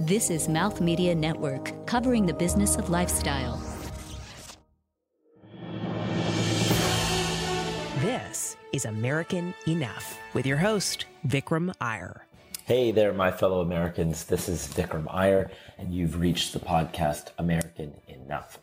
This is Mouth Media Network, covering the business of lifestyle. This is American Enough with your host, Vikram Iyer. Hey there, my fellow Americans. This is Vikram Iyer, and you've reached the podcast American Enough.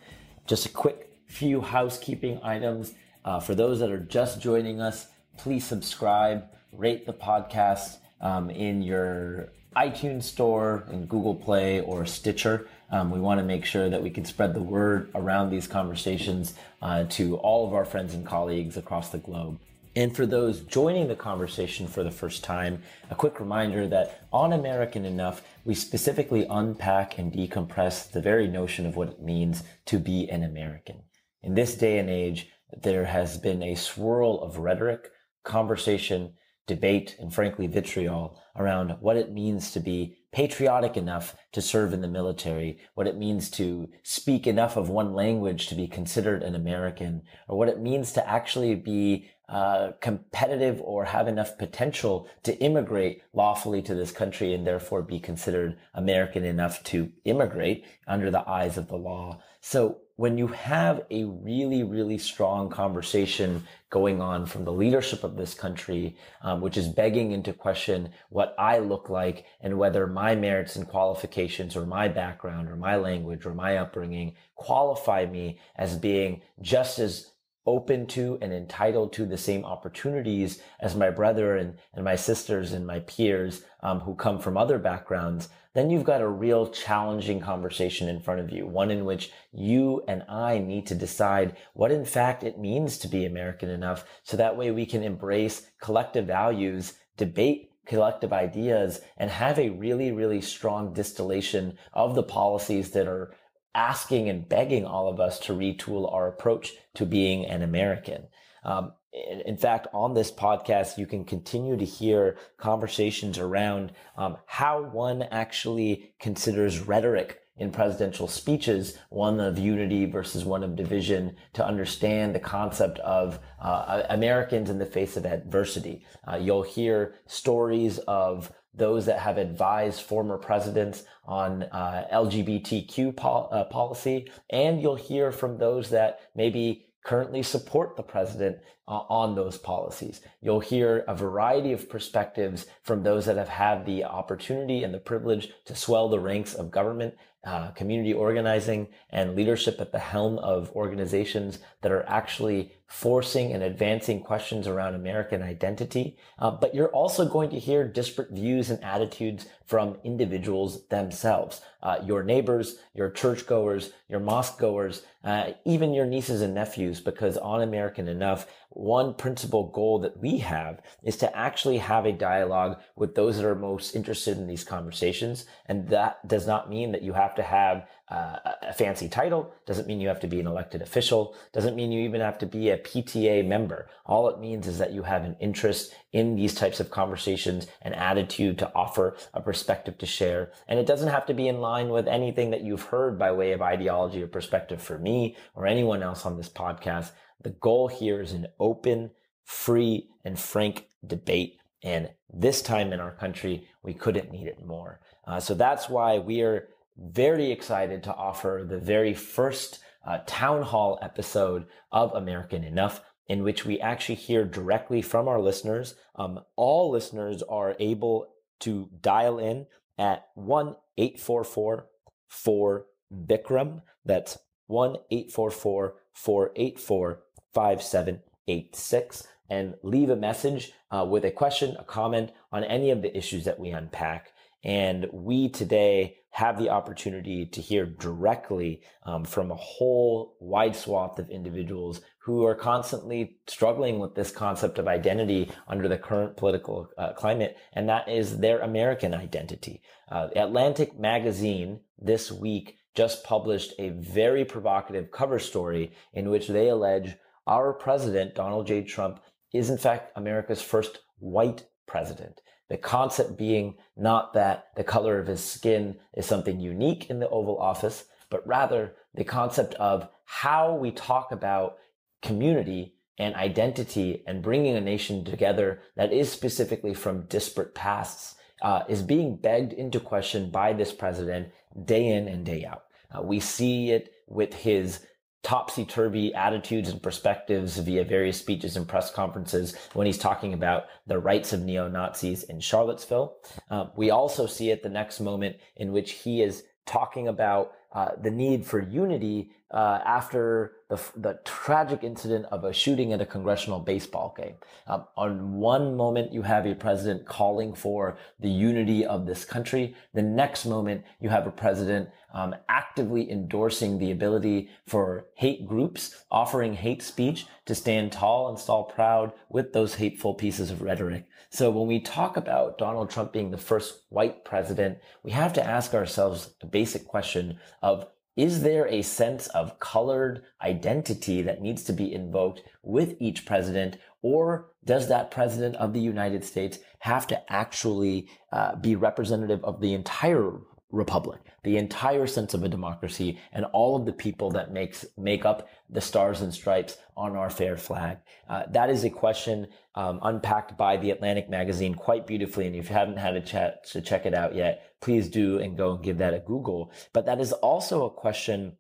Just a quick few housekeeping items. Uh, for those that are just joining us, please subscribe, rate the podcast um, in your iTunes store, and Google Play, or Stitcher. Um, we want to make sure that we can spread the word around these conversations uh, to all of our friends and colleagues across the globe. And for those joining the conversation for the first time, a quick reminder that on American Enough, we specifically unpack and decompress the very notion of what it means to be an American. In this day and age, there has been a swirl of rhetoric, conversation, debate, and frankly vitriol around what it means to be patriotic enough to serve in the military, what it means to speak enough of one language to be considered an American, or what it means to actually be uh, competitive or have enough potential to immigrate lawfully to this country and therefore be considered American enough to immigrate under the eyes of the law. So when you have a really, really strong conversation going on from the leadership of this country, um, which is begging into question what I look like and whether my merits and qualifications or my background or my language or my upbringing qualify me as being just as open to and entitled to the same opportunities as my brother and, and my sisters and my peers um, who come from other backgrounds, then you've got a real challenging conversation in front of you, one in which you and I need to decide what in fact it means to be American enough so that way we can embrace collective values, debate collective ideas, and have a really, really strong distillation of the policies that are asking and begging all of us to retool our approach to being an American. Um, in, in, fact, on this podcast, you can continue to hear conversations around um, how one actually considers rhetoric in presidential speeches, one of unity versus one of division, to understand the concept of uh, Americans in the face of adversity. Uh, you'll hear stories of those that have advised former presidents on uh, LGBTQ pol- uh, policy, and you'll hear from those that maybe currently support the president uh, on those policies. You'll hear a variety of perspectives from those that have had the opportunity and the privilege to swell the ranks of government, uh, community organizing, and leadership at the helm of organizations that are actually forcing and advancing questions around American identity. Uh, but you're also going to hear disparate views and attitudes from individuals themselves, uh, your neighbors, your churchgoers, your mosque goers, uh, even your nieces and nephews, because on American Enough, one principal goal that we have is to actually have a dialogue with those that are most interested in these conversations. And that does not mean that you have to have uh, a fancy title, doesn't mean you have to be an elected official, doesn't mean you even have to be a PTA member. All it means is that you have an interest in these types of conversations, an attitude to offer, a perspective to share. And it doesn't have to be in line with anything that you've heard by way of ideology or perspective for me or anyone else on this podcast. The goal here is an open, free, and frank debate. And this time in our country, we couldn't need it more. Uh, so that's why we are very excited to offer the very first uh, town hall episode of American Enough, in which we actually hear directly from our listeners. Um, all listeners are able to dial in at 1 844 4 Vikram. That's 1 844 484 5786 and leave a message uh, with a question, a comment on any of the issues that we unpack. And we today have the opportunity to hear directly um, from a whole wide swath of individuals who are constantly struggling with this concept of identity under the current political uh, climate, and that is their American identity. Uh, Atlantic Magazine this week just published a very provocative cover story in which they allege our president, Donald J. Trump, is in fact America's first white president. The concept being not that the color of his skin is something unique in the Oval Office, but rather the concept of how we talk about community and identity and bringing a nation together that is specifically from disparate pasts uh, is being begged into question by this president day in and day out. Uh, we see it with his topsy turvy attitudes and perspectives via various speeches and press conferences when he's talking about the rights of neo Nazis in Charlottesville. Uh, we also see it the next moment in which he is talking about uh, the need for unity uh, after the, the tragic incident of a shooting at a congressional baseball game. Um, on one moment, you have a president calling for the unity of this country. The next moment, you have a president um, actively endorsing the ability for hate groups offering hate speech to stand tall and stall proud with those hateful pieces of rhetoric. So when we talk about Donald Trump being the first white president, we have to ask ourselves a basic question of is there a sense of colored identity that needs to be invoked with each president, or does that president of the United States have to actually uh, be representative of the entire republic, the entire sense of a democracy, and all of the people that makes make up the stars and stripes on our fair flag? Uh, that is a question um, unpacked by the Atlantic magazine quite beautifully. And if you haven't had a chat to check it out yet, please do and go and give that a Google. But that is also a question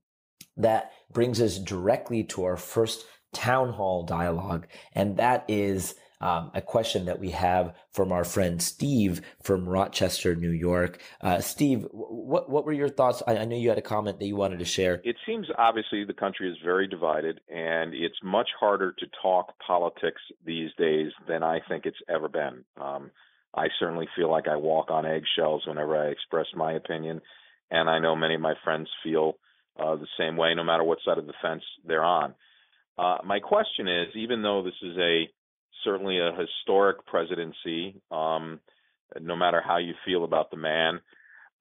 that brings us directly to our first town hall dialogue, and that is um, a question that we have from our friend Steve from Rochester, New York. Uh, Steve, what what were your thoughts? I, I, know you had a comment that you wanted to share. It seems obviously the country is very divided, and it's much harder to talk politics these days than I think it's ever been. Um, I certainly feel like I walk on eggshells whenever I express my opinion, and I know many of my friends feel uh, the same way, no matter what side of the fence they're on. Uh, my question is, even though this is a certainly a historic presidency, um, no matter how you feel about the man.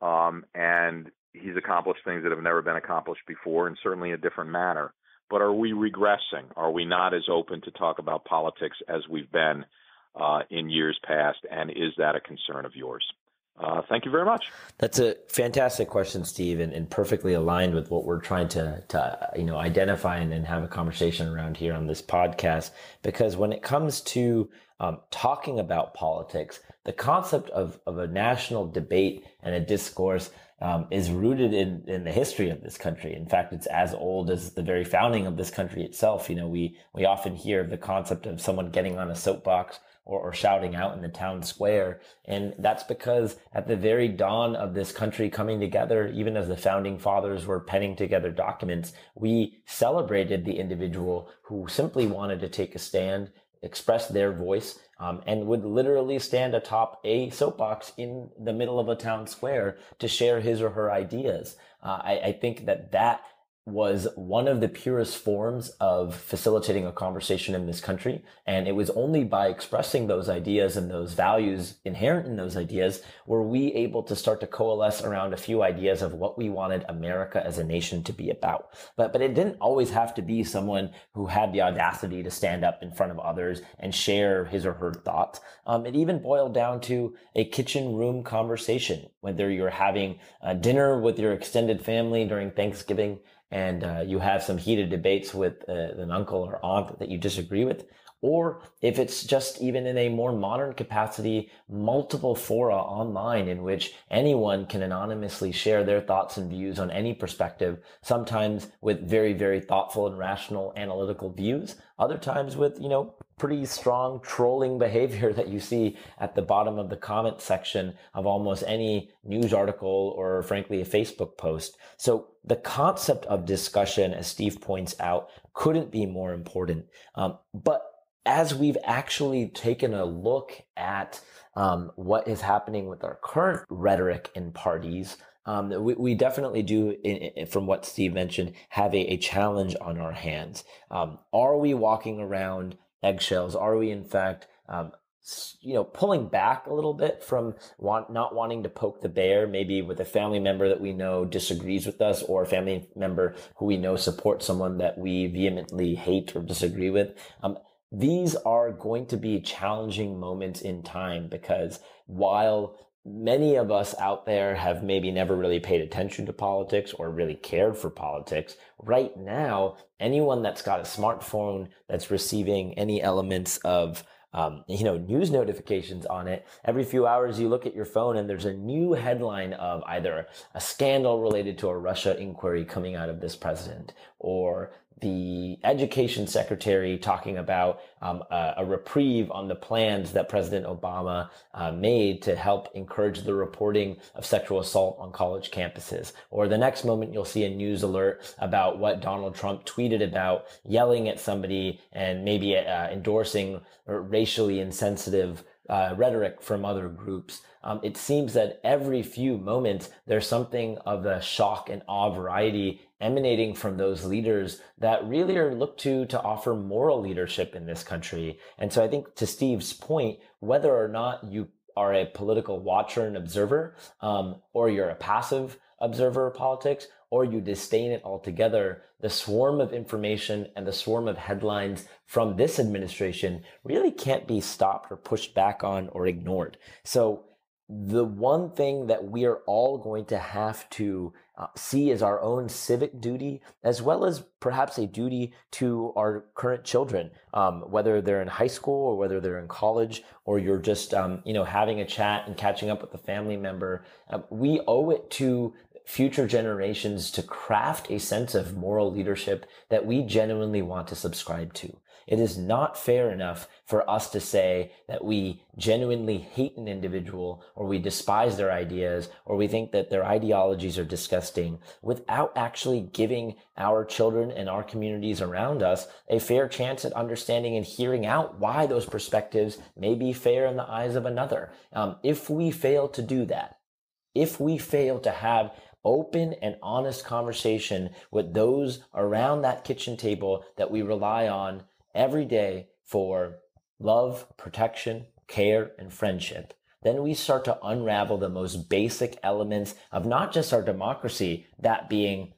Um, and he's accomplished things that have never been accomplished before, and certainly in a different manner. But are we regressing? Are we not as open to talk about politics as we've been uh, in years past? And is that a concern of yours? Uh, thank you very much. That's a fantastic question, Steve, and, and, perfectly aligned with what we're trying to, to you know, identify and, and, have a conversation around here on this podcast. Because when it comes to um, talking about politics, the concept of, of a national debate and a discourse um, is rooted in, in the history of this country. In fact, it's as old as the very founding of this country itself. You know, we, we often hear of the concept of someone getting on a soapbox or, or shouting out in the town square. And that's because at the very dawn of this country coming together, even as the founding fathers were penning together documents, we celebrated the individual who simply wanted to take a stand, express their voice, um, and would literally stand atop a soapbox in the middle of a town square to share his or her ideas. Uh, I, I think that that was one of the purest forms of facilitating a conversation in this country. And it was only by expressing those ideas and those values inherent in those ideas were we able to start to coalesce around a few ideas of what we wanted America as a nation to be about. But, but it didn't always have to be someone who had the audacity to stand up in front of others and share his or her thoughts. Um, it even boiled down to a kitchen room conversation, whether you're having a dinner with your extended family during Thanksgiving, and uh, you have some heated debates with uh, an uncle or aunt that you disagree with, or if it's just even in a more modern capacity, multiple fora online in which anyone can anonymously share their thoughts and views on any perspective, sometimes with very, very thoughtful and rational analytical views, other times with, you know, pretty strong trolling behavior that you see at the bottom of the comment section of almost any news article or frankly a Facebook post. So the concept of discussion, as Steve points out, couldn't be more important. Um, but as we've actually taken a look at um, what is happening with our current rhetoric in parties, um, we, we, definitely do, in, in, from what Steve mentioned, have a, a challenge on our hands. Um, are we walking around eggshells? Are we, in fact, um, you know, pulling back a little bit from want, not wanting to poke the bear, maybe with a family member that we know disagrees with us or a family member who we know supports someone that we vehemently hate or disagree with. Um, these are going to be challenging moments in time because while many of us out there have maybe never really paid attention to politics or really cared for politics. Right now, anyone that's got a smartphone that's receiving any elements of um, you know, news notifications on it. Every few hours you look at your phone and there's a new headline of either a scandal related to a Russia inquiry coming out of this president or the education secretary talking about um, a, a, reprieve on the plans that President Obama uh, made to help encourage the reporting of sexual assault on college campuses. Or the next moment, you'll see a news alert about what Donald Trump tweeted about yelling at somebody and maybe uh, endorsing racially insensitive uh, rhetoric from other groups. Um, it seems that every few moments there's something of a shock and awe variety emanating from those leaders that really are looked to to offer moral leadership in this country. And so I think to Steve's point, whether or not you are a political watcher and observer, um, or you're a passive observer of politics, or you disdain it altogether, the swarm of information and the swarm of headlines from this administration really can't be stopped or pushed back on or ignored. So the one thing that we are all going to have to uh, see as our own civic duty, as well as perhaps a duty to our current children, um, whether they're in high school or whether they're in college, or you're just, um, you know, having a chat and catching up with a family member. Uh, we owe it to future generations to craft a sense of moral leadership that we genuinely want to subscribe to. It is not fair enough for us to say that we genuinely hate an individual or we despise their ideas or we think that their ideologies are disgusting without actually giving our children and our communities around us a fair chance at understanding and hearing out why those perspectives may be fair in the eyes of another. Um, if we fail to do that, if we fail to have open and honest conversation with those around that kitchen table that we rely on every day for love, protection, care, and friendship, then we start to unravel the most basic elements of not just our democracy, that being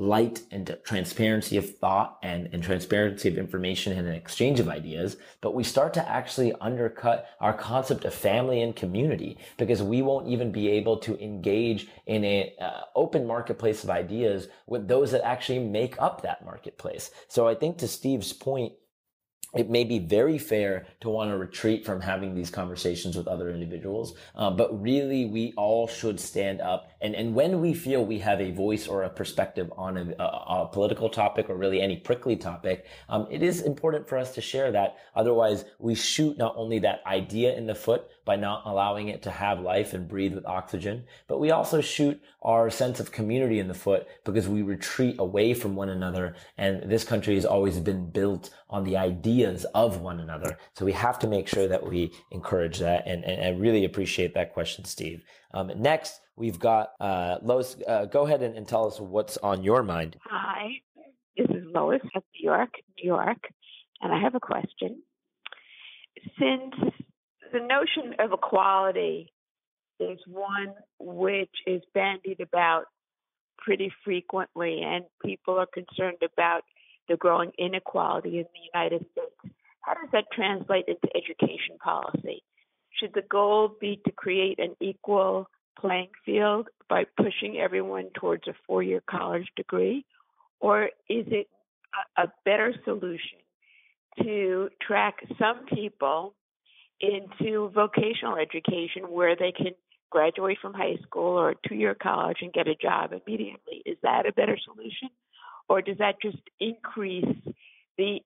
light and transparency of thought and, and transparency of information and an exchange of ideas, but we start to actually undercut our concept of family and community because we won't even be able to engage in an uh, open marketplace of ideas with those that actually make up that marketplace. So I think to Steve's point, it may be very fair to want to retreat from having these conversations with other individuals, uh, but really we all should stand up. And, and when we feel we have a voice or a perspective on a, a, a political topic or really any prickly topic, um, it is important for us to share that. Otherwise, we shoot not only that idea in the foot by not allowing it to have life and breathe with oxygen, but we also shoot our sense of community in the foot because we retreat away from one another. And this country has always been built on the ideas of one another. So we have to make sure that we encourage that. And, and I really appreciate that question, Steve. Um, next, we've got uh, Lois. Uh, go ahead and, and tell us what's on your mind. Hi, this is Lois of New York, New York, and I have a question. Since the notion of equality is one which is bandied about pretty frequently, and people are concerned about the growing inequality in the United States. How does that translate into education policy? Should the goal be to create an equal playing field by pushing everyone towards a four year college degree? Or is it a, a better solution to track some people into vocational education where they can graduate from high school or two year college and get a job immediately. Is that a better solution? Or does that just increase the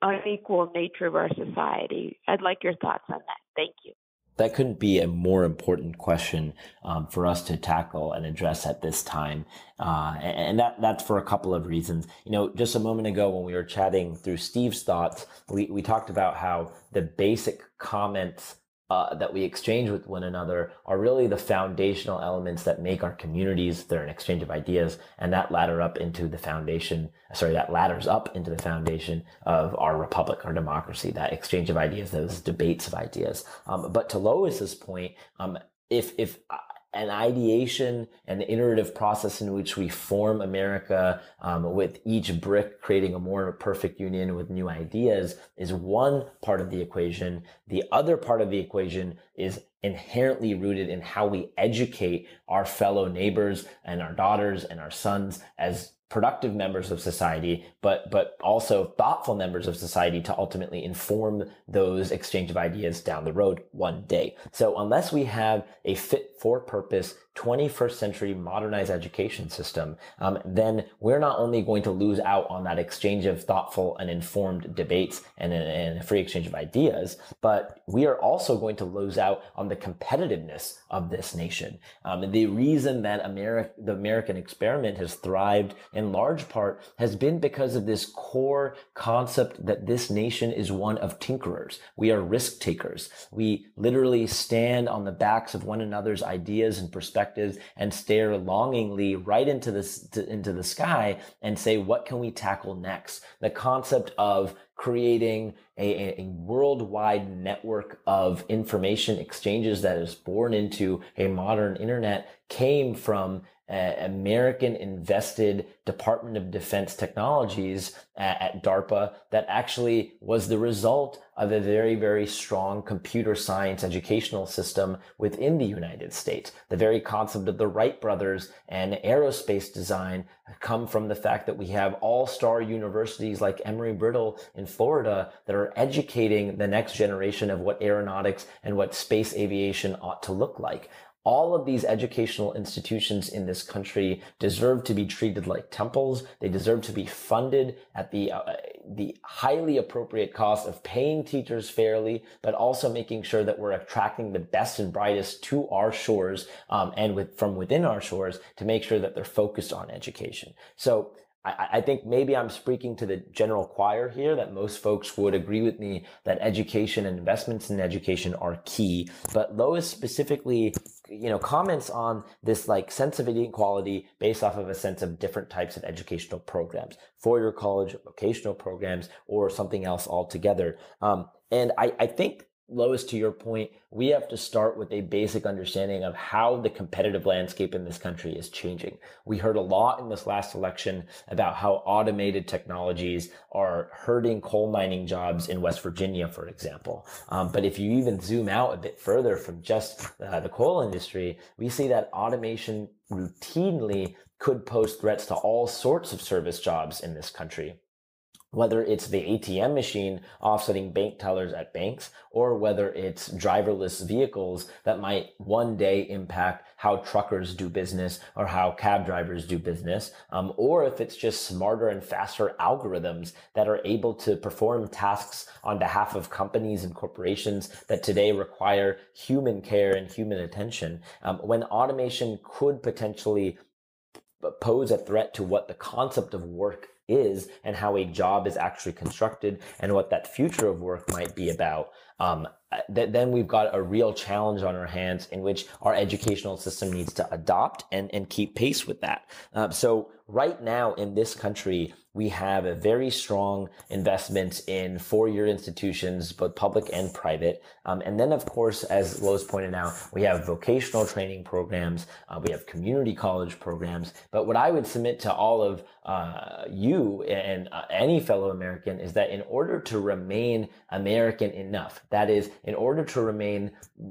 unequal nature of our society? I'd like your thoughts on that. Thank you. That couldn't be a more important question um, for us to tackle and address at this time, uh, and that that's for a couple of reasons. You know, just a moment ago when we were chatting through Steve's thoughts, we we talked about how the basic comments uh, that we exchange with one another are really the foundational elements that make our communities. They're an exchange of ideas, and that ladder up into the foundation. Sorry, that ladders up into the foundation of our republic, our democracy. That exchange of ideas, those debates of ideas. Um, but to Lois's point, um, if if an ideation and iterative process in which we form America um, with each brick creating a more perfect union with new ideas is one part of the equation. The other part of the equation is inherently rooted in how we educate our fellow neighbors and our daughters and our sons as productive members of society, but, but also thoughtful members of society to ultimately inform those exchange of ideas down the road one day. So unless we have a fit for purpose 21st century modernized education system, um, then we're not only going to lose out on that exchange of thoughtful and informed debates and, and a free exchange of ideas, but we are also going to lose out on the competitiveness of this nation. Um, the reason that America, the American experiment has thrived in large part has been because of this core concept that this nation is one of tinkerers. We are risk takers. We literally stand on the backs of one another's ideas and perspectives and stare longingly right into the, into the sky and say, what can we tackle next? The concept of creating a, a, worldwide network of information exchanges that is born into a modern internet came from uh, American invested Department of Defense technologies at, at DARPA that actually was the result of a very, very strong computer science educational system within the United States. The very concept of the Wright brothers and aerospace design come from the fact that we have all-star universities like Embry-Riddle in Florida that are educating the next generation of what aeronautics and what space aviation ought to look like all of these educational institutions in this country deserve to be treated like temples. They deserve to be funded at the uh, the highly appropriate cost of paying teachers fairly, but also making sure that we're attracting the best and brightest to our shores um, and with from within our shores to make sure that they're focused on education. So I, I think maybe I'm speaking to the general choir here that most folks would agree with me that education and investments in education are key. But Lois specifically, you know, comments on this like sense of inequality based off of a sense of different types of educational programs, four-year college, vocational programs, or something else altogether. Um, and I, I think Lois, to your point, we have to start with a basic understanding of how the competitive landscape in this country is changing. We heard a lot in this last election about how automated technologies are hurting coal mining jobs in West Virginia, for example. Um, but if you even zoom out a bit further from just uh, the coal industry, we see that automation routinely could pose threats to all sorts of service jobs in this country whether it's the ATM machine offsetting bank tellers at banks or whether it's driverless vehicles that might one day impact how truckers do business or how cab drivers do business, um, or if it's just smarter and faster algorithms that are able to perform tasks on behalf of companies and corporations that today require human care and human attention. Um, when automation could potentially pose a threat to what the concept of work is and how a job is actually constructed and what that future of work might be about, um, th- then we've got a real challenge on our hands in which our educational system needs to adopt and, and keep pace with that. Uh, so right now in this country, we have a very strong investment in four-year institutions, both public and private. Um, and then, of course, as Lois pointed out, we have vocational training programs, uh, we have community college programs. But what I would submit to all of uh, you and uh, any fellow American is that in order to remain American enough, that is, in order to remain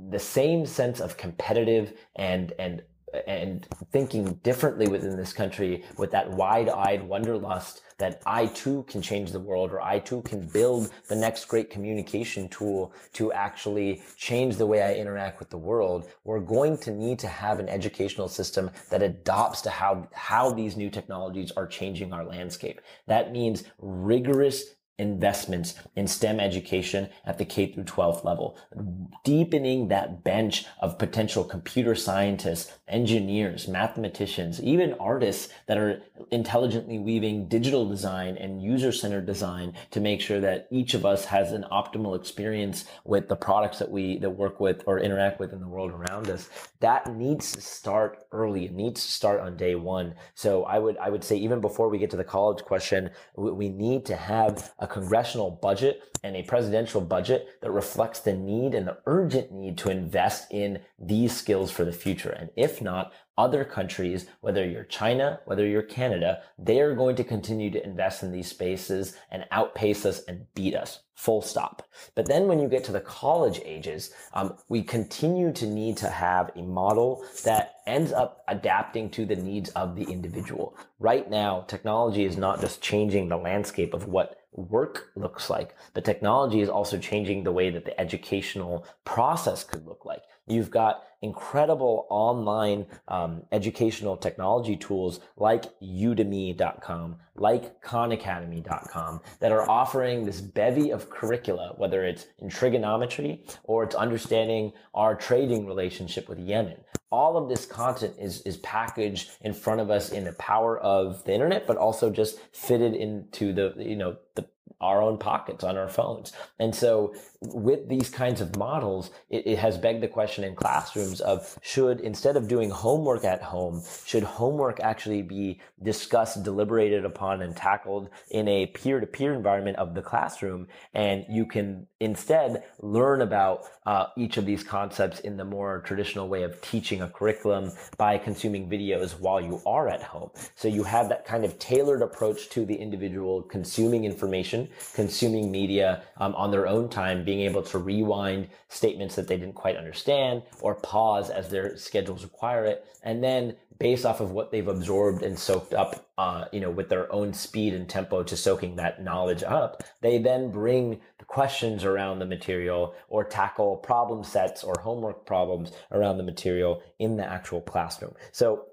the same sense of competitive and and and thinking differently within this country with that wide-eyed wonderlust that I too can change the world or I too can build the next great communication tool to actually change the way I interact with the world. We're going to need to have an educational system that adopts to how, how these new technologies are changing our landscape. That means rigorous investments in STEM education at the K through 12 level, deepening that bench of potential computer scientists, engineers, mathematicians, even artists that are intelligently weaving digital design and user-centered design to make sure that each of us has an optimal experience with the products that we that work with or interact with in the world around us. That needs to start early. It needs to start on day one. So I would I would say even before we get to the college question, we need to have a a congressional budget and a presidential budget that reflects the need and the urgent need to invest in these skills for the future. And if not, other countries, whether you're China, whether you're Canada, they are going to continue to invest in these spaces and outpace us and beat us. Full stop. But then when you get to the college ages, um, we continue to need to have a model that ends up adapting to the needs of the individual. Right now, technology is not just changing the landscape of what work looks like, but technology is also changing the way that the educational process could look like. You've got incredible online um, educational technology tools like udemy.com, like khanacademy.com that are offering this bevy of curricula, whether it's in trigonometry or it's understanding our trading relationship with Yemen. All of this content is, is packaged in front of us in the power of the internet, but also just fitted into the, you know, the our own pockets on our phones. And so with these kinds of models, it, it, has begged the question in classrooms of should, instead of doing homework at home, should homework actually be discussed, deliberated upon, and tackled in a peer to peer environment of the classroom? And you can instead learn about uh, each of these concepts in the more traditional way of teaching a curriculum by consuming videos while you are at home. So you have that kind of tailored approach to the individual consuming information, consuming media um, on their own time being able to rewind statements that they didn't quite understand or pause as their schedules require it. And then based off of what they've absorbed and soaked up, uh, you know, with their own speed and tempo to soaking that knowledge up, they then bring the questions around the material or tackle problem sets or homework problems around the material in the actual classroom. So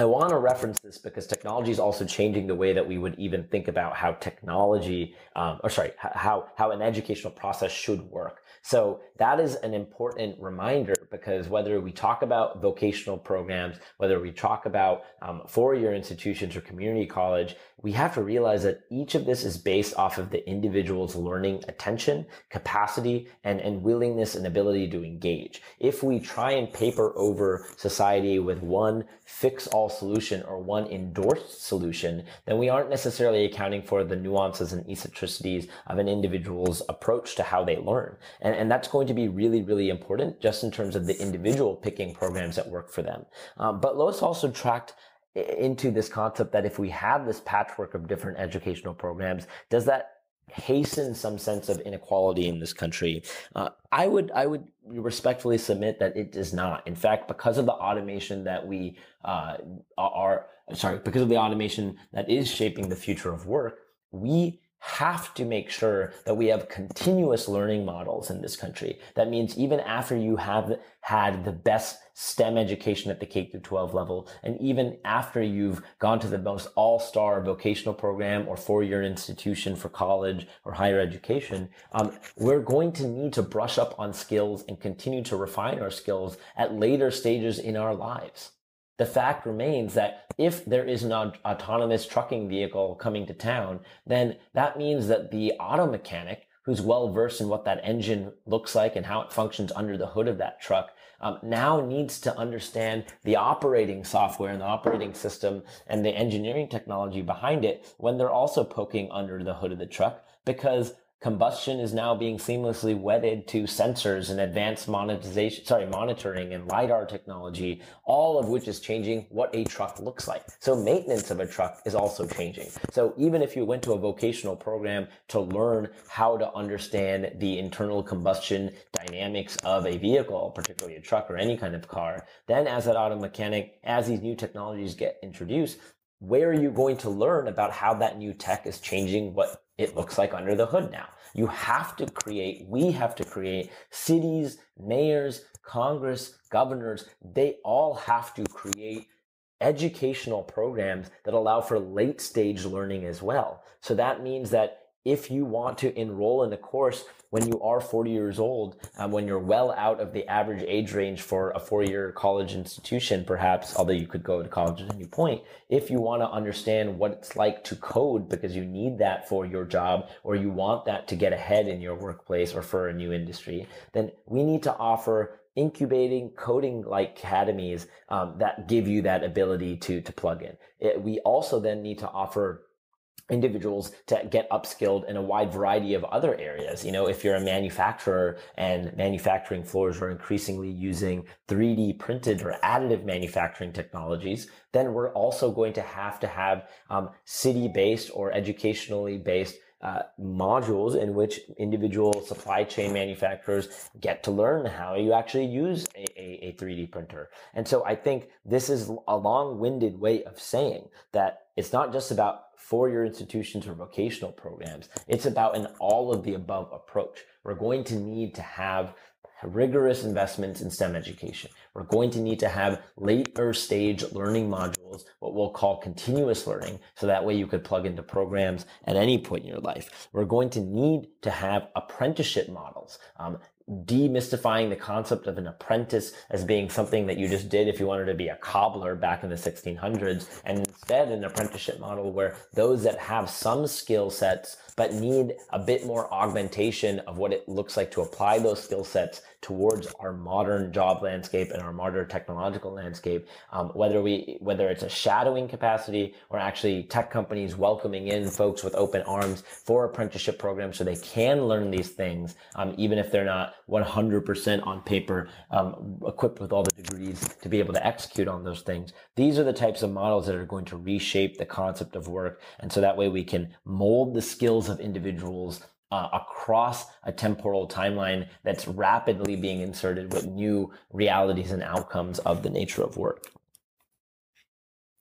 I want to reference this because technology is also changing the way that we would even think about how technology, um, or sorry, how how an educational process should work. So that is an important reminder because whether we talk about vocational programs, whether we talk about um, four-year institutions or community college, we have to realize that each of this is based off of the individual's learning attention, capacity, and, and willingness and ability to engage. If we try and paper over society with one fix all solution or one endorsed solution, then we aren't necessarily accounting for the nuances and eccentricities of an individual's approach to how they learn. And, and that's going to be really, really important just in terms of the individual picking programs that work for them. Um, but Lois also tracked into this concept that if we have this patchwork of different educational programs, does that hasten some sense of inequality in this country? Uh, I would I would respectfully submit that it does not. In fact, because of the automation that we uh, are sorry, because of the automation that is shaping the future of work, we have to make sure that we have continuous learning models in this country. That means even after you have had the best STEM education at the K through 12 level, and even after you've gone to the most all-star vocational program or four-year institution for college or higher education, um, we're going to need to brush up on skills and continue to refine our skills at later stages in our lives the fact remains that if there is an autonomous trucking vehicle coming to town, then that means that the auto mechanic who's well versed in what that engine looks like and how it functions under the hood of that truck um, now needs to understand the operating software and the operating system and the engineering technology behind it when they're also poking under the hood of the truck because combustion is now being seamlessly wedded to sensors and advanced monetization, sorry, monitoring and LiDAR technology, all of which is changing what a truck looks like. So maintenance of a truck is also changing. So even if you went to a vocational program to learn how to understand the internal combustion dynamics of a vehicle, particularly a truck or any kind of car, then as an auto mechanic, as these new technologies get introduced, where are you going to learn about how that new tech is changing what it looks like under the hood now? You have to create, we have to create cities, mayors, Congress, governors, they all have to create educational programs that allow for late stage learning as well. So that means that if you want to enroll in a course when you are 40 years old, um, when you're well out of the average age range for a four year college institution, perhaps, although you could go to college at any point, if you want to understand what it's like to code because you need that for your job or you want that to get ahead in your workplace or for a new industry, then we need to offer incubating coding like academies um, that give you that ability to to plug in. It, we also then need to offer individuals to get upskilled in a wide variety of other areas. You know, if you're a manufacturer and manufacturing floors are increasingly using 3D printed or additive manufacturing technologies, then we're also going to have to have um, city based or educationally based uh, modules in which individual supply chain manufacturers get to learn how you actually use a, a, a 3D printer. And so I think this is a long winded way of saying that it's not just about four-year institutions or vocational programs. It's about an all of the above approach. We're going to need to have rigorous investments in STEM education. We're going to need to have later stage learning modules, what we'll call continuous learning. So that way you could plug into programs at any point in your life. We're going to need to have apprenticeship models. Um, demystifying the concept of an apprentice as being something that you just did if you wanted to be a cobbler back in the 1600s and instead an apprenticeship model where those that have some skill sets but need a bit more augmentation of what it looks like to apply those skill sets towards our modern job landscape and our modern technological landscape um, whether we whether it's a shadowing capacity or actually tech companies welcoming in folks with open arms for apprenticeship programs so they can learn these things um, even if they're not 100% on paper, um, equipped with all the degrees to be able to execute on those things. These are the types of models that are going to reshape the concept of work. And so that way we can mold the skills of individuals uh, across a temporal timeline that's rapidly being inserted with new realities and outcomes of the nature of work.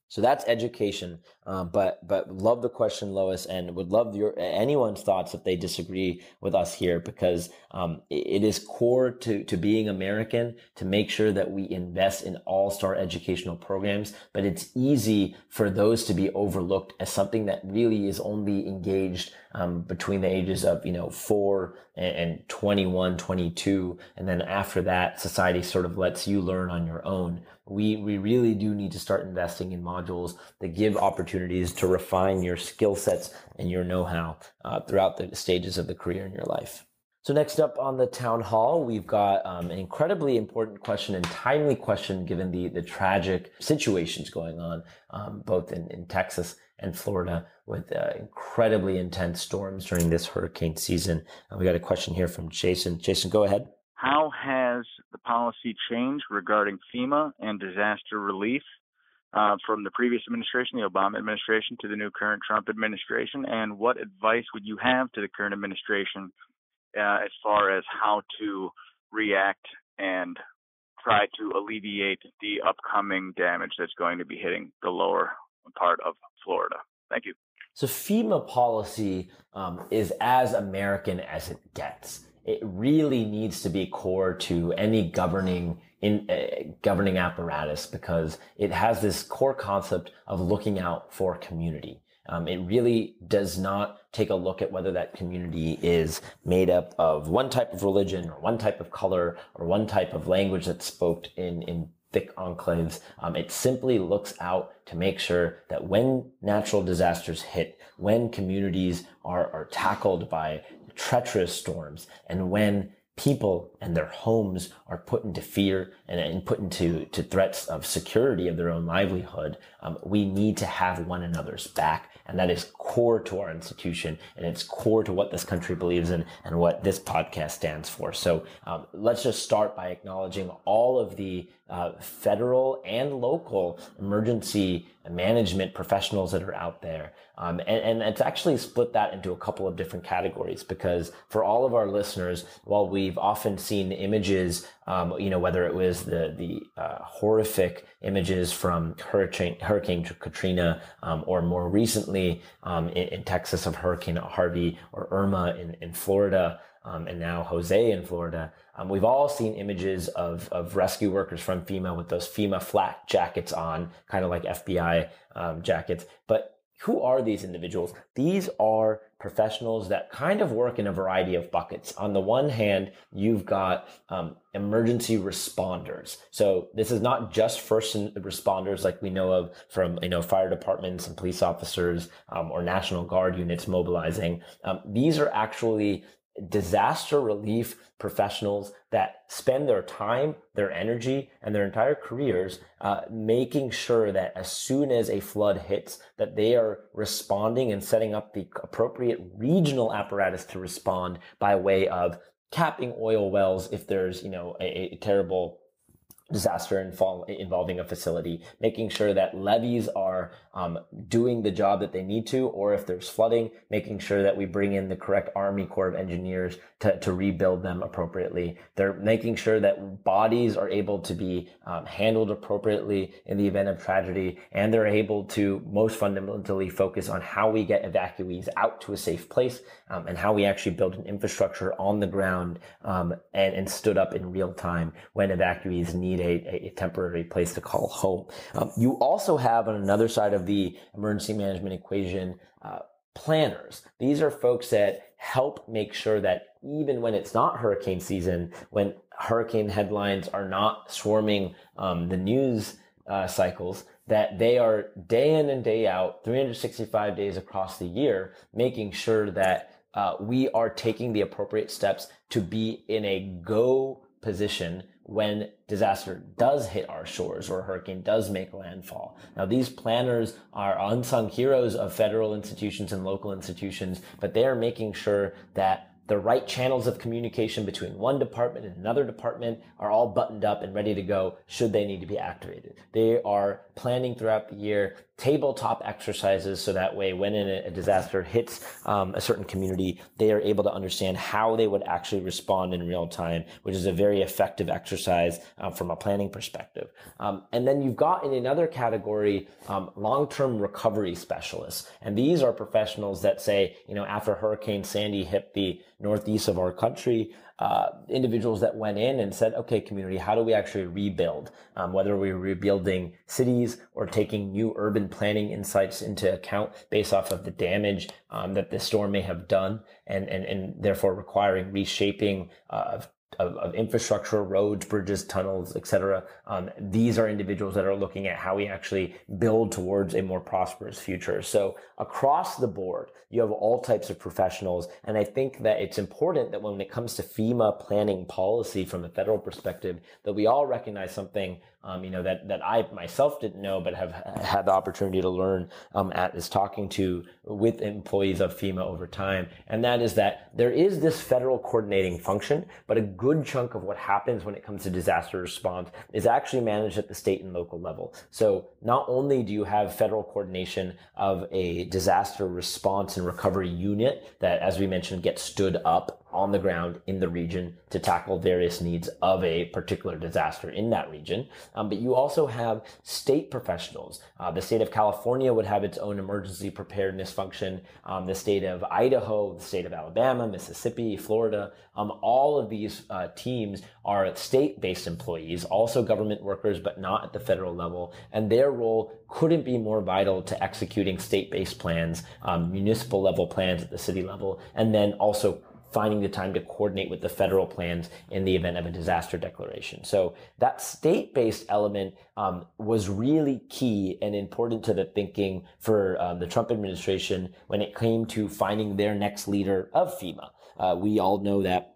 So that's education. Um, but but love the question, Lois, and would love your anyone's thoughts if they disagree with us here, because um, it is core to to being American to make sure that we invest in all star educational programs. But it's easy for those to be overlooked as something that really is only engaged um, between the ages of you know four and, and 21, 22, and then after that, society sort of lets you learn on your own we we really do need to start investing in modules that give opportunities to refine your skill sets and your know-how uh, throughout the stages of the career in your life. So next up on the town hall, we've got um, an incredibly important question and timely question given the the tragic situations going on um, both in, in Texas and Florida with uh, incredibly intense storms during this hurricane season. Uh, we got a question here from Jason. Jason, go ahead. How has the policy changed regarding FEMA and disaster relief uh, from the previous administration, the Obama administration, to the new current Trump administration? And what advice would you have to the current administration uh, as far as how to react and try to alleviate the upcoming damage that's going to be hitting the lower part of Florida? Thank you. So, FEMA policy um, is as American as it gets it really needs to be core to any governing in uh, governing apparatus because it has this core concept of looking out for community. Um, it really does not take a look at whether that community is made up of one type of religion or one type of color or one type of language that's spoken in, in thick enclaves. Um, it simply looks out to make sure that when natural disasters hit, when communities are, are tackled by treacherous storms and when people and their homes are put into fear and, and put into to threats of security of their own livelihood, um, we need to have one another's back. And that is core to our institution and it's core to what this country believes in and what this podcast stands for. So um, let's just start by acknowledging all of the uh, federal and local emergency management professionals that are out there. Um, and, and it's actually split that into a couple of different categories because for all of our listeners, while we've often seen images, um, you know, whether it was the, the uh, horrific images from Hurricane, Hurricane Katrina um, or more recently um, in, in, Texas of Hurricane Harvey or Irma in, in Florida, um, and now Jose in Florida. Um, we've all seen images of, of rescue workers from FEMA with those FEMA flat jackets on, kind of like FBI um, jackets. But who are these individuals? These are professionals that kind of work in a variety of buckets. On the one hand, you've got um, emergency responders. So this is not just first responders like we know of from you know fire departments and police officers um, or National Guard units mobilizing. Um, these are actually disaster relief professionals that spend their time, their energy, and their entire careers uh, making sure that as soon as a flood hits, that they are responding and setting up the appropriate regional apparatus to respond by way of capping oil wells if there's you know a, a terrible disaster involving a facility, making sure that levees are um, doing the job that they need to, or if there's flooding, making sure that we bring in the correct Army Corps of Engineers to, to rebuild them appropriately. They're making sure that bodies are able to be um, handled appropriately in the event of tragedy, and they're able to most fundamentally focus on how we get evacuees out to a safe place um, and how we actually build an infrastructure on the ground um, and, and stood up in real time when evacuees need need a, a temporary place to call home. Um, you also have on another side of the emergency management equation, uh, planners. These are folks that help make sure that even when it's not hurricane season, when hurricane headlines are not swarming um, the news uh, cycles, that they are day in and day out, 365 days across the year, making sure that uh, we are taking the appropriate steps to be in a go position when disaster does hit our shores or a hurricane does make landfall. Now, these planners are unsung heroes of federal institutions and local institutions, but they are making sure that the right channels of communication between one department and another department are all buttoned up and ready to go should they need to be activated. They are planning throughout the year tabletop exercises so that way when a disaster hits um, a certain community, they are able to understand how they would actually respond in real time, which is a very effective exercise uh, from a planning perspective. Um, and then you've got in another category um, long-term recovery specialists, and these are professionals that say, you know, after Hurricane Sandy hit the northeast of our country, uh, individuals that went in and said, okay, community, how do we actually rebuild? Um, whether we're rebuilding cities or taking new urban planning insights into account based off of the damage um, that the storm may have done and, and, and therefore requiring reshaping uh, of of, of, infrastructure, roads, bridges, tunnels, etc. Um, these are individuals that are looking at how we actually build towards a more prosperous future. So across the board, you have all types of professionals, and I think that it's important that when it comes to FEMA planning policy from a federal perspective, that we all recognize something um, you know, that, that I myself didn't know, but have had the opportunity to learn um, at is talking to with employees of FEMA over time. And that is that there is this federal coordinating function, but a good chunk of what happens when it comes to disaster response is actually managed at the state and local level. So not only do you have federal coordination of a disaster response and recovery unit that, as we mentioned, gets stood up on the ground in the region to tackle various needs of a particular disaster in that region. Um, but you also have state professionals. Uh, the state of California would have its own emergency preparedness function. Um, the state of Idaho, the state of Alabama, Mississippi, Florida, um, all of these uh, teams are state-based employees, also government workers, but not at the federal level. And their role couldn't be more vital to executing state-based plans, um, municipal level plans at the city level, and then also finding the time to coordinate with the federal plans in the event of a disaster declaration. So that state-based element um, was really key and important to the thinking for um, the Trump administration when it came to finding their next leader of FEMA. Uh, we all know that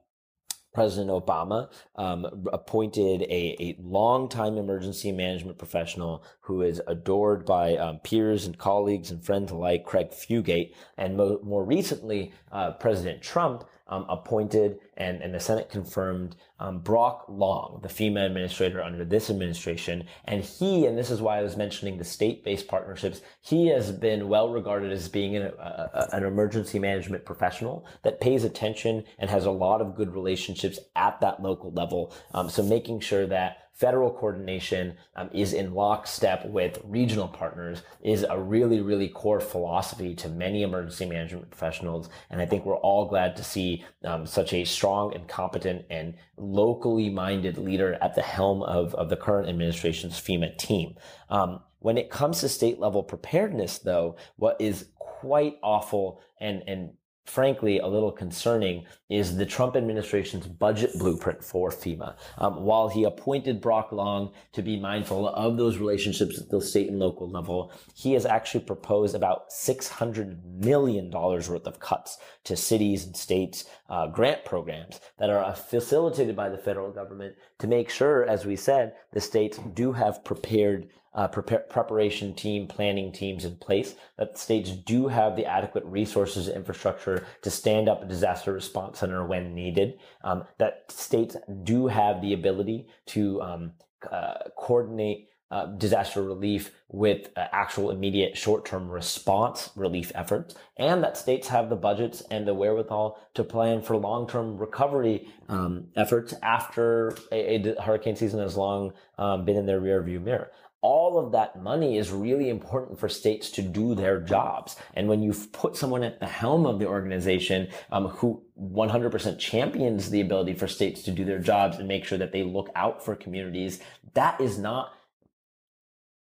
President Obama um, appointed a, a longtime emergency management professional who is adored by um, peers and colleagues and friends alike, Craig Fugate. And mo- more recently, uh, President Trump um, appointed and, and the Senate confirmed um, Brock Long, the FEMA administrator under this administration. And he, and this is why I was mentioning the state-based partnerships, he has been well regarded as being an, a, an emergency management professional that pays attention and has a lot of good relationships at that local level. Um, so making sure that federal coordination um, is in lockstep with regional partners is a really, really core philosophy to many emergency management professionals. And I think we're all glad to see um, such a strong and competent and locally minded leader at the helm of, of the current administration's FEMA team. Um, when it comes to state level preparedness, though, what is quite awful and, and frankly a little concerning is the Trump administration's budget blueprint for FEMA. Um, while he appointed Brock Long to be mindful of those relationships at the state and local level, he has actually proposed about $600 million worth of cuts to cities and states uh, grant programs that are facilitated by the federal government to make sure, as we said, the states do have prepared uh, prepare, preparation team, planning teams in place, that states do have the adequate resources and infrastructure to stand up a disaster response center when needed, um, that states do have the ability to um, uh, coordinate uh, disaster relief with uh, actual immediate short-term response relief efforts, and that states have the budgets and the wherewithal to plan for long-term recovery um, efforts after a, a, hurricane season has long um, been in their rearview mirror all of that money is really important for states to do their jobs. And when you've put someone at the helm of the organization um, who 100% champions the ability for states to do their jobs and make sure that they look out for communities, that is not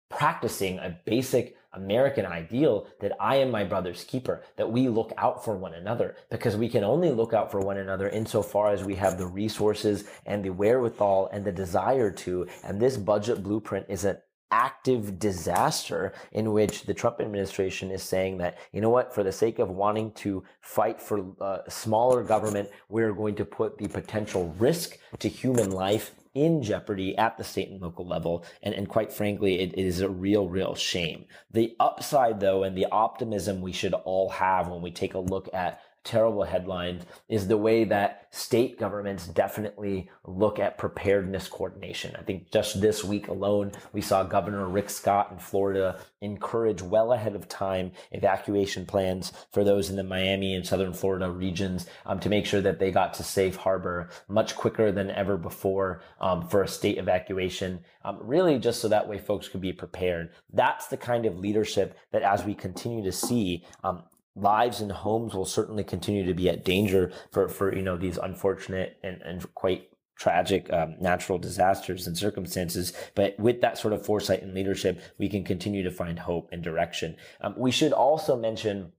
practicing a basic American ideal that I am my brother's keeper, that we look out for one another, because we can only look out for one another insofar as we have the resources and the wherewithal and the desire to. And this budget blueprint is an active disaster in which the Trump administration is saying that, you know what, for the sake of wanting to fight for uh, smaller government, we're going to put the potential risk to human life in jeopardy at the state and local level. And, and quite frankly, it, it is a real, real shame. The upside, though, and the optimism we should all have when we take a look at terrible headlines is the way that state governments definitely look at preparedness coordination. I think just this week alone, we saw Governor Rick Scott in Florida encourage well ahead of time evacuation plans for those in the Miami and Southern Florida regions um, to make sure that they got to safe harbor much quicker than ever before um, for a state evacuation. Um, really, just so that way folks could be prepared. That's the kind of leadership that, as we continue to see, um, lives and homes will certainly continue to be at danger for, for you know these unfortunate and, and quite tragic um, natural disasters and circumstances. But with that sort of foresight and leadership, we can continue to find hope and direction. Um, we should also mention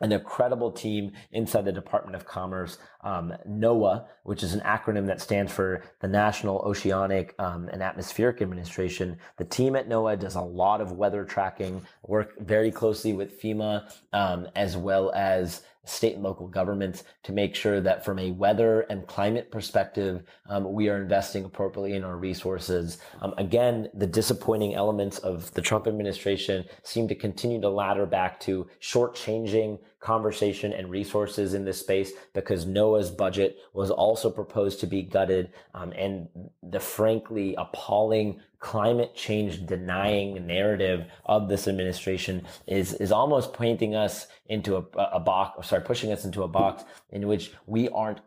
an incredible team inside the Department of Commerce, um, NOAA, which is an acronym that stands for the National Oceanic um, and Atmospheric Administration. The team at NOAA does a lot of weather tracking, work very closely with FEMA, um, as well as state and local governments to make sure that from a weather and climate perspective, um, we are investing appropriately in our resources. Um, again, the disappointing elements of the Trump administration seem to continue to ladder back to shortchanging conversation and resources in this space because NOAA's budget was also proposed to be gutted. Um, and the frankly appalling climate change denying narrative of this administration is, is almost painting us into a, a box, sorry, pushing us into a box in which we aren't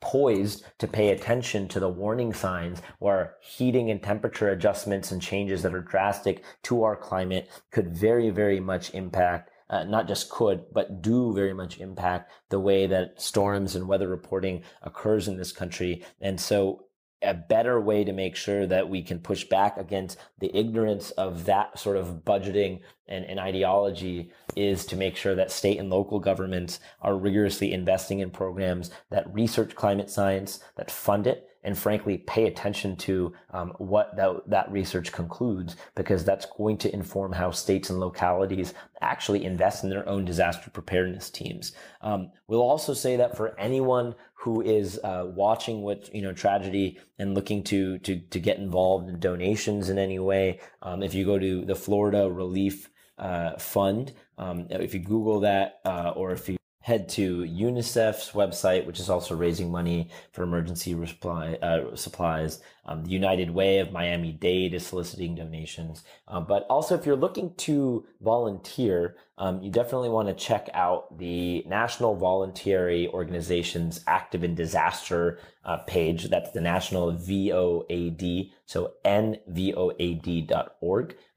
poised to pay attention to the warning signs where heating and temperature adjustments and changes that are drastic to our climate could very, very much impact uh, not just could, but do very much impact the way that storms and weather reporting occurs in this country. And so a better way to make sure that we can push back against the ignorance of that sort of budgeting and, and, ideology is to make sure that state and local governments are rigorously investing in programs that research climate science, that fund it, and frankly pay attention to um, what that, that research concludes because that's going to inform how states and localities actually invest in their own disaster preparedness teams. Um, we'll also say that for anyone who is uh, watching what you know tragedy and looking to to to get involved in donations in any way, um, if you go to the Florida Relief uh, Fund, um, if you Google that uh, or if you head to UNICEF's website, which is also raising money for emergency uh, supplies. Um, the United Way of Miami Dade is soliciting donations. Uh, but also, if you're looking to volunteer, um, you definitely want to check out the National Voluntary Organizations Active in Disaster uh, page. That's the National VOAD, so nvoad.org.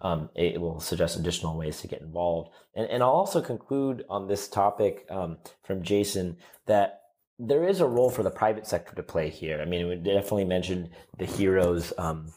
Um, it will suggest additional ways to get involved. And, and I'll also conclude on this topic um, from Jason that there is a role for the private sector to play here. I mean, we definitely mentioned the heroes um,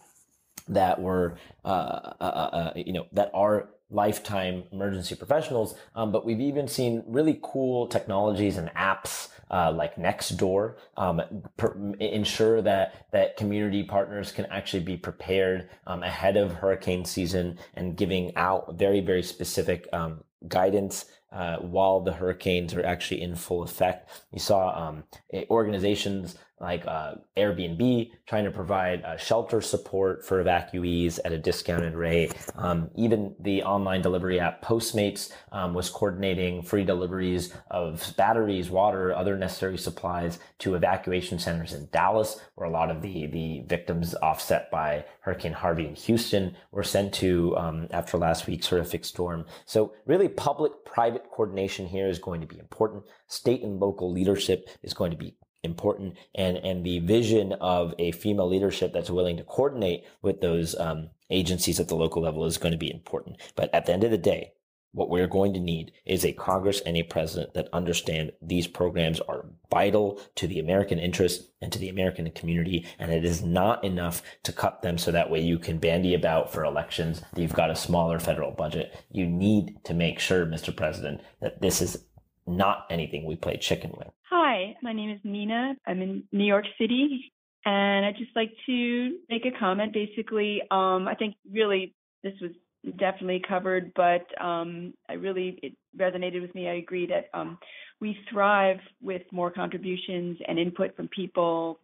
that were, uh, uh, uh, you know, that are lifetime emergency professionals. Um, but we've even seen really cool technologies and apps uh, like Nextdoor um, per- ensure that that community partners can actually be prepared um, ahead of hurricane season and giving out very very specific um, guidance uh, while the hurricanes are actually in full effect. You saw um, organizations like uh, Airbnb trying to provide uh, shelter support for evacuees at a discounted rate. Um, even the online delivery app Postmates um, was coordinating free deliveries of batteries, water, other necessary supplies to evacuation centers in Dallas, where a lot of the, the victims offset by Hurricane Harvey in Houston were sent to um, after last week's horrific storm. So really public private coordination here is going to be important. State and local leadership is going to be important and and the vision of a FEMA leadership that's willing to coordinate with those um, agencies at the local level is going to be important but at the end of the day what we're going to need is a Congress and a president that understand these programs are vital to the American interest and to the American community. And it is not enough to cut them so that way you can bandy about for elections you've got a smaller federal budget. You need to make sure, Mr. President, that this is not anything we play chicken with. Hi, my name is Nina. I'm in New York City, and I'd just like to make a comment. Basically, um, I think really this was definitely covered, but um, I really it resonated with me. I agree that um, we thrive with more contributions and input from people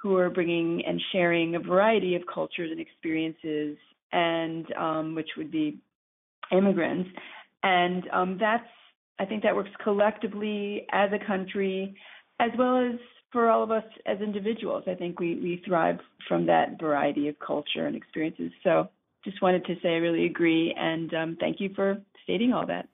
who are bringing and sharing a variety of cultures and experiences, and um, which would be immigrants, and um, that's I think that works collectively as a country, as well as for all of us as individuals. I think we, we thrive from that variety of culture and experiences. So just wanted to say I really agree and um, thank you for stating all that.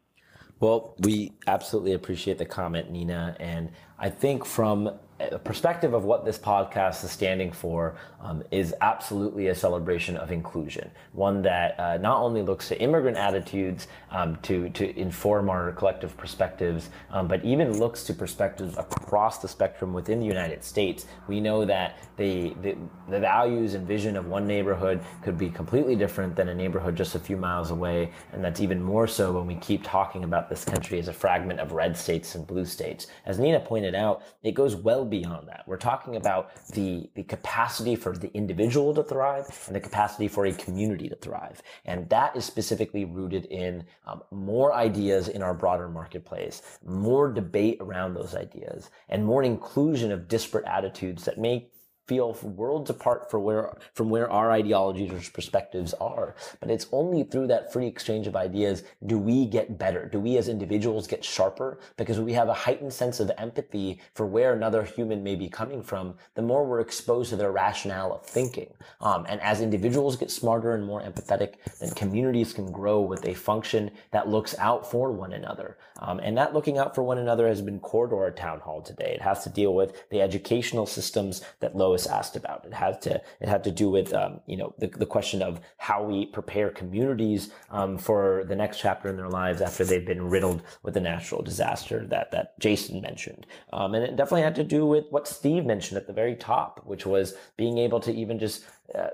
Well, we absolutely appreciate the comment, Nina. And I think from a perspective of what this podcast is standing for um, is absolutely a celebration of inclusion. One that uh, not only looks to immigrant attitudes um, to, to inform our collective perspectives, um, but even looks to perspectives across the spectrum within the United States. We know that the, the, the values and vision of one neighborhood could be completely different than a neighborhood just a few miles away. And that's even more so when we keep talking about this country as a fragment of red states and blue states. As Nina pointed out, it goes well beyond that. We're talking about the, the capacity for the individual to thrive and the capacity for a community to thrive. And that is specifically rooted in um, more ideas in our broader marketplace, more debate around those ideas, and more inclusion of disparate attitudes that make feel worlds apart from where from where our ideologies or perspectives are. But it's only through that free exchange of ideas do we get better. Do we as individuals get sharper? Because we have a heightened sense of empathy for where another human may be coming from. The more we're exposed to their rationale of thinking, um, and as individuals get smarter and more empathetic, then communities can grow with a function that looks out for one another. Um, and that looking out for one another has been core to our town hall today. It has to deal with the educational systems that low Lois asked about. It had to it had to do with um, you know the, the question of how we prepare communities um, for the next chapter in their lives after they've been riddled with a natural disaster that that Jason mentioned, um, and it definitely had to do with what Steve mentioned at the very top, which was being able to even just uh,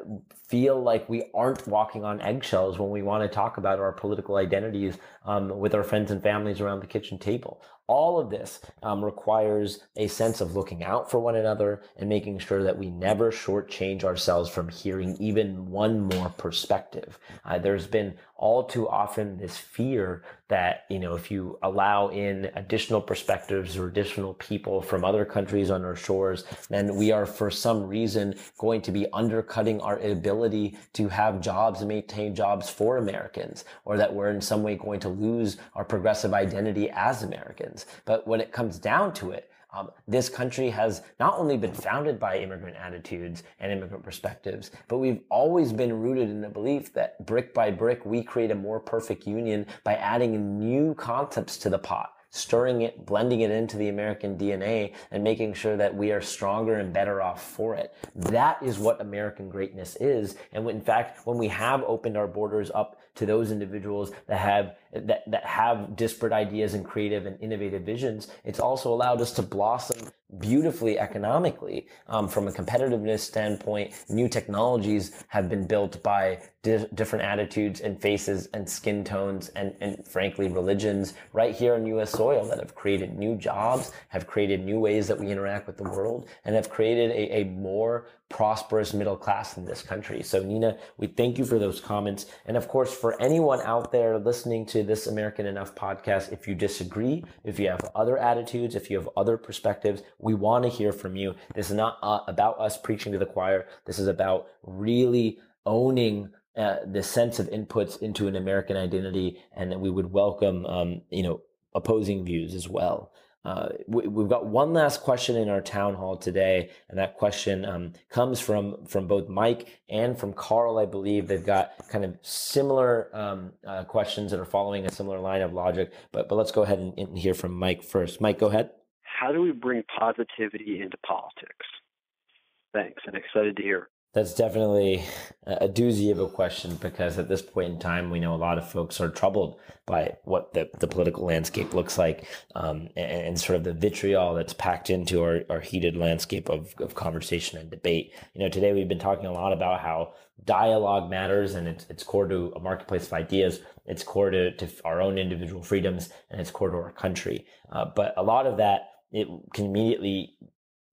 feel like we aren't walking on eggshells when we want to talk about our political identities um, with our friends and families around the kitchen table. All of this um, requires a sense of looking out for one another and making sure that we never shortchange ourselves from hearing even one more perspective. Uh, there's been all too often this fear that, you know, if you allow in additional perspectives or additional people from other countries on our shores, then we are for some reason going to be undercutting our ability to have jobs and maintain jobs for Americans, or that we're in some way going to lose our progressive identity as Americans. But when it comes down to it, um, this country has not only been founded by immigrant attitudes and immigrant perspectives, but we've always been rooted in the belief that brick by brick, we create a more perfect union by adding new concepts to the pot stirring it, blending it into the American DNA, and making sure that we are stronger and better off for it. That is what American greatness is. And in fact, when we have opened our borders up to those individuals that have that, that have disparate ideas and creative and innovative visions, it's also allowed us to blossom beautifully economically um, from a competitiveness standpoint. New technologies have been built by di- different attitudes and faces and skin tones and, and frankly religions right here on U.S. soil that have created new jobs, have created new ways that we interact with the world, and have created a, a more prosperous middle class in this country. So Nina, we thank you for those comments. And of course, for anyone out there listening to this American Enough podcast, if you disagree, if you have other attitudes, if you have other perspectives, we want to hear from you. This is not uh, about us preaching to the choir. This is about really owning uh, the sense of inputs into an American identity, and we would welcome, um, you know, opposing views as well. Uh, we, have got one last question in our town hall today, and that question um, comes from from both Mike and from Carl. I believe they've got kind of similar um, uh, questions that are following a similar line of logic. But but let's go ahead and, and hear from Mike first. Mike, go ahead. How do we bring positivity into politics? Thanks, and excited to hear. That's definitely a doozy of a question because at this point in time, we know a lot of folks are troubled by what the, the political landscape looks like um, and, and, sort of the vitriol that's packed into our, our heated landscape of, of conversation and debate. You know, today we've been talking a lot about how dialogue matters and it's, it's core to a marketplace of ideas. It's core to, to our own individual freedoms and it's core to our country. Uh, but a lot of that, it can immediately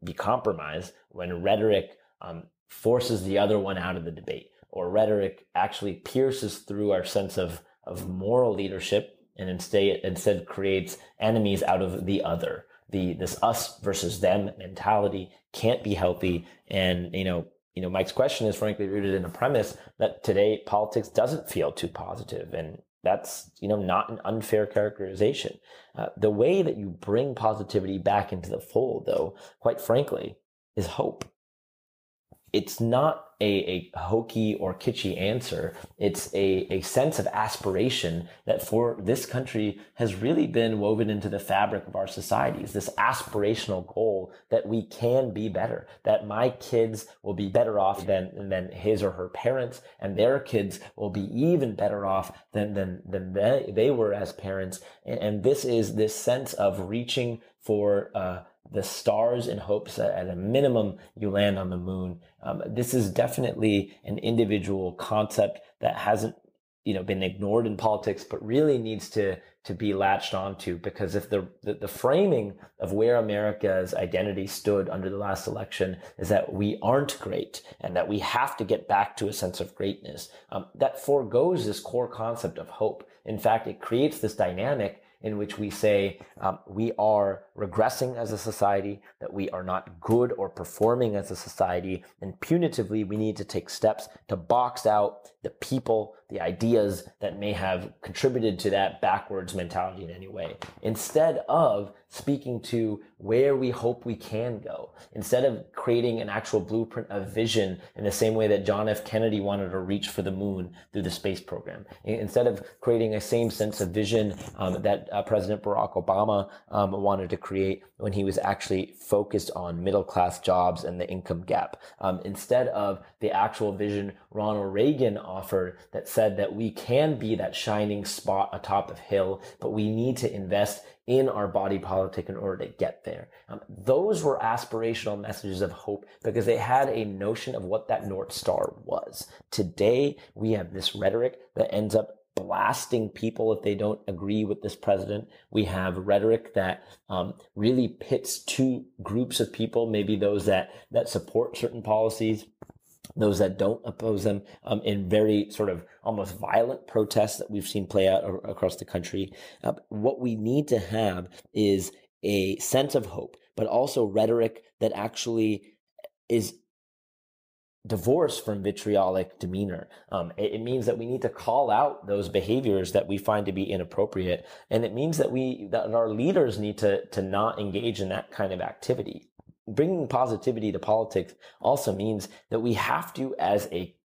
be compromised when rhetoric um, forces the other one out of the debate or rhetoric actually pierces through our sense of, of moral leadership and instead, instead creates enemies out of the other. The, this us versus them mentality can't be healthy. And, you know, you know, Mike's question is frankly rooted in a premise that today politics doesn't feel too positive and that's you know not an unfair characterization uh, the way that you bring positivity back into the fold though quite frankly is hope it's not a, a hokey or kitschy answer. It's a, a sense of aspiration that for this country has really been woven into the fabric of our societies. This aspirational goal that we can be better, that my kids will be better off than, than his or her parents, and their kids will be even better off than, than, than they, they were as parents. And, and this is this sense of reaching for, uh, the stars in hopes that at a minimum you land on the moon. Um, this is definitely an individual concept that hasn't you know been ignored in politics but really needs to to be latched onto because if the, the, the framing of where america's identity stood under the last election is that we aren't great and that we have to get back to a sense of greatness um, that foregoes this core concept of hope in fact it creates this dynamic in which we say um, we are regressing as a society, that we are not good or performing as a society, and punitively we need to take steps to box out the people, the ideas that may have contributed to that backwards mentality in any way. Instead of speaking to where we hope we can go, instead of creating an actual blueprint of vision in the same way that John F. Kennedy wanted to reach for the moon through the space program, instead of creating a same sense of vision um, that uh, President Barack Obama um, wanted to create when he was actually focused on middle class jobs and the income gap, um, instead of the actual vision Ronald Reagan offered that said that we can be that shining spot atop of hill, but we need to invest in our body politic in order to get there. Um, those were aspirational messages of hope because they had a notion of what that North Star was. Today, we have this rhetoric that ends up blasting people if they don't agree with this president. We have rhetoric that um, really pits two groups of people, maybe those that that support certain policies those that don't oppose them um, in very sort of almost violent protests that we've seen play out across the country. Uh, what we need to have is a sense of hope, but also rhetoric that actually is divorced from vitriolic demeanor. Um, it, it, means that we need to call out those behaviors that we find to be inappropriate, and it means that we that our leaders need to to not engage in that kind of activity bringing positivity to politics also means that we have to, as a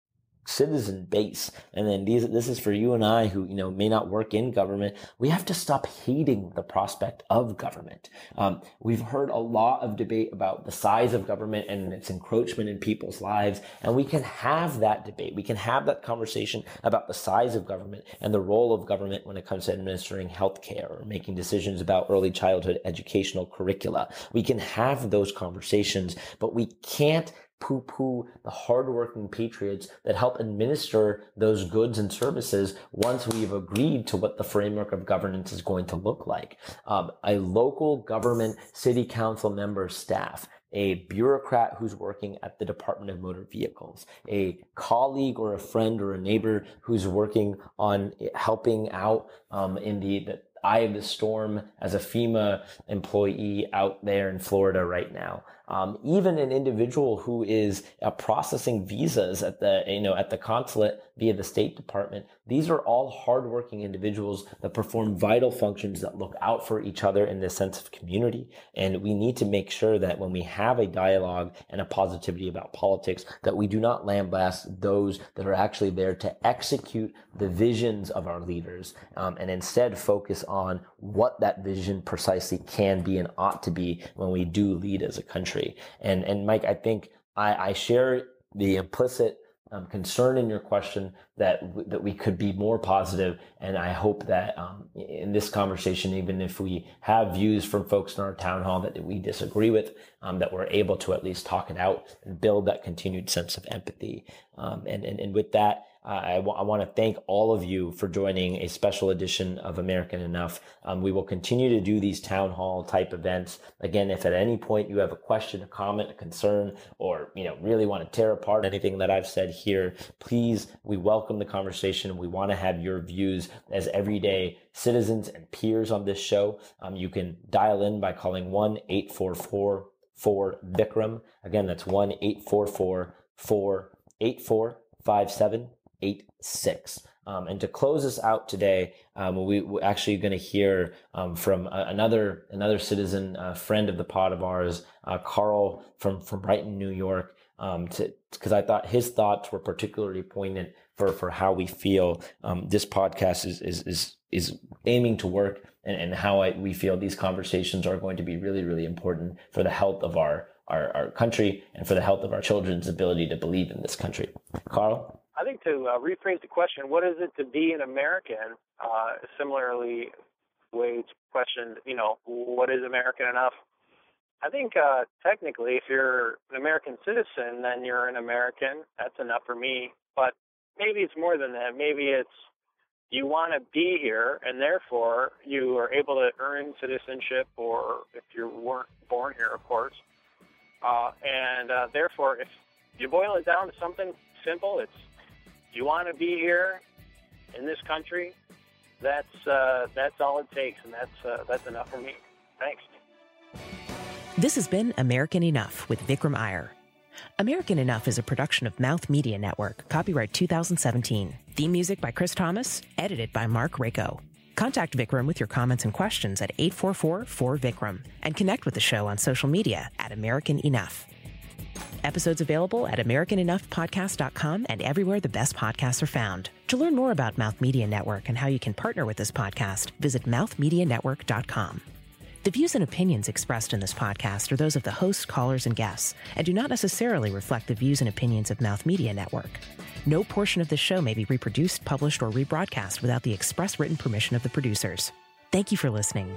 citizen base. And then these, this is for you and I who, you know, may not work in government. We have to stop hating the prospect of government. Um, we've heard a lot of debate about the size of government and its encroachment in people's lives. And we can have that debate. We can have that conversation about the size of government and the role of government when it comes to administering healthcare or making decisions about early childhood educational curricula. We can have those conversations, but we can't poo poo the hardworking patriots that help administer those goods and services once we've agreed to what the framework of governance is going to look like. Um, a local government city council member staff a bureaucrat who's working at the Department of Motor Vehicles, a colleague or a friend or a neighbor who's working on helping out um, in the, the eye of the storm as a FEMA employee out there in Florida right now um, even an individual who is uh, processing visas at the you know at the consulate via the State Department. These are all hardworking individuals that perform vital functions that look out for each other in this sense of community. And we need to make sure that when we have a dialogue and a positivity about politics, that we do not lambaste those that are actually there to execute the visions of our leaders, um, and instead focus on what that vision precisely can be and ought to be when we do lead as a country country. And and Mike, I think I, I share the implicit um, concern in your question that w- that we could be more positive, and I hope that um, in this conversation, even if we have views from folks in our town hall that we disagree with, um, that we're able to at least talk it out and build that continued sense of empathy. Um, and, and and with that, I, w- I want to thank all of you for joining a special edition of American Enough. Um, we will continue to do these town hall type events. Again, if at any point you have a question, a comment, a concern, or you know really want to tear apart anything that I've said here, please, we welcome the conversation. We want to have your views as everyday citizens and peers on this show. Um, you can dial in by calling one eight four four four Vikram. Again, that's one eight four four four eight four five seven eight six. Um, and to close us out today, um, we, are actually going to hear um, from another another citizen, uh, friend of the pod of ours, uh, Carl from from Brighton, New York. Because um, I thought his thoughts were particularly poignant for for how we feel um, this podcast is is is is aiming to work, and, and how I, we feel these conversations are going to be really really important for the health of our our, our country and for the health of our children's ability to believe in this country. Carl. I think to uh, rephrase the question, what is it to be an American? Uh, similarly, Wade's question, you know, what is American enough? I think uh, technically, if you're an American citizen, then you're an American. That's enough for me. But maybe it's more than that. Maybe it's you want to be here, and therefore you are able to earn citizenship, or if you weren't born here, of course. Uh, and uh, therefore, if you boil it down to something simple, it's you want to be here in this country, that's uh, that's all it takes, and that's uh, that's enough for me. Thanks. This has been American Enough with Vikram Iyer. American Enough is a production of Mouth Media Network, copyright 2017. Theme music by Chris Thomas, edited by Mark Rako. Contact Vikram with your comments and questions at 844-4Vikram and connect with the show on social media at American Enough. Episodes available at AmericanEnoughPodcast.com and everywhere the best podcasts are found. To learn more about Mouth Media Network and how you can partner with this podcast, visit mouthmedianetwork.com. The views and opinions expressed in this podcast are those of the host, callers, and guests, and do not necessarily reflect the views and opinions of Mouth Media Network. No portion of this show may be reproduced, published, or rebroadcast without the express written permission of the producers. Thank you for listening.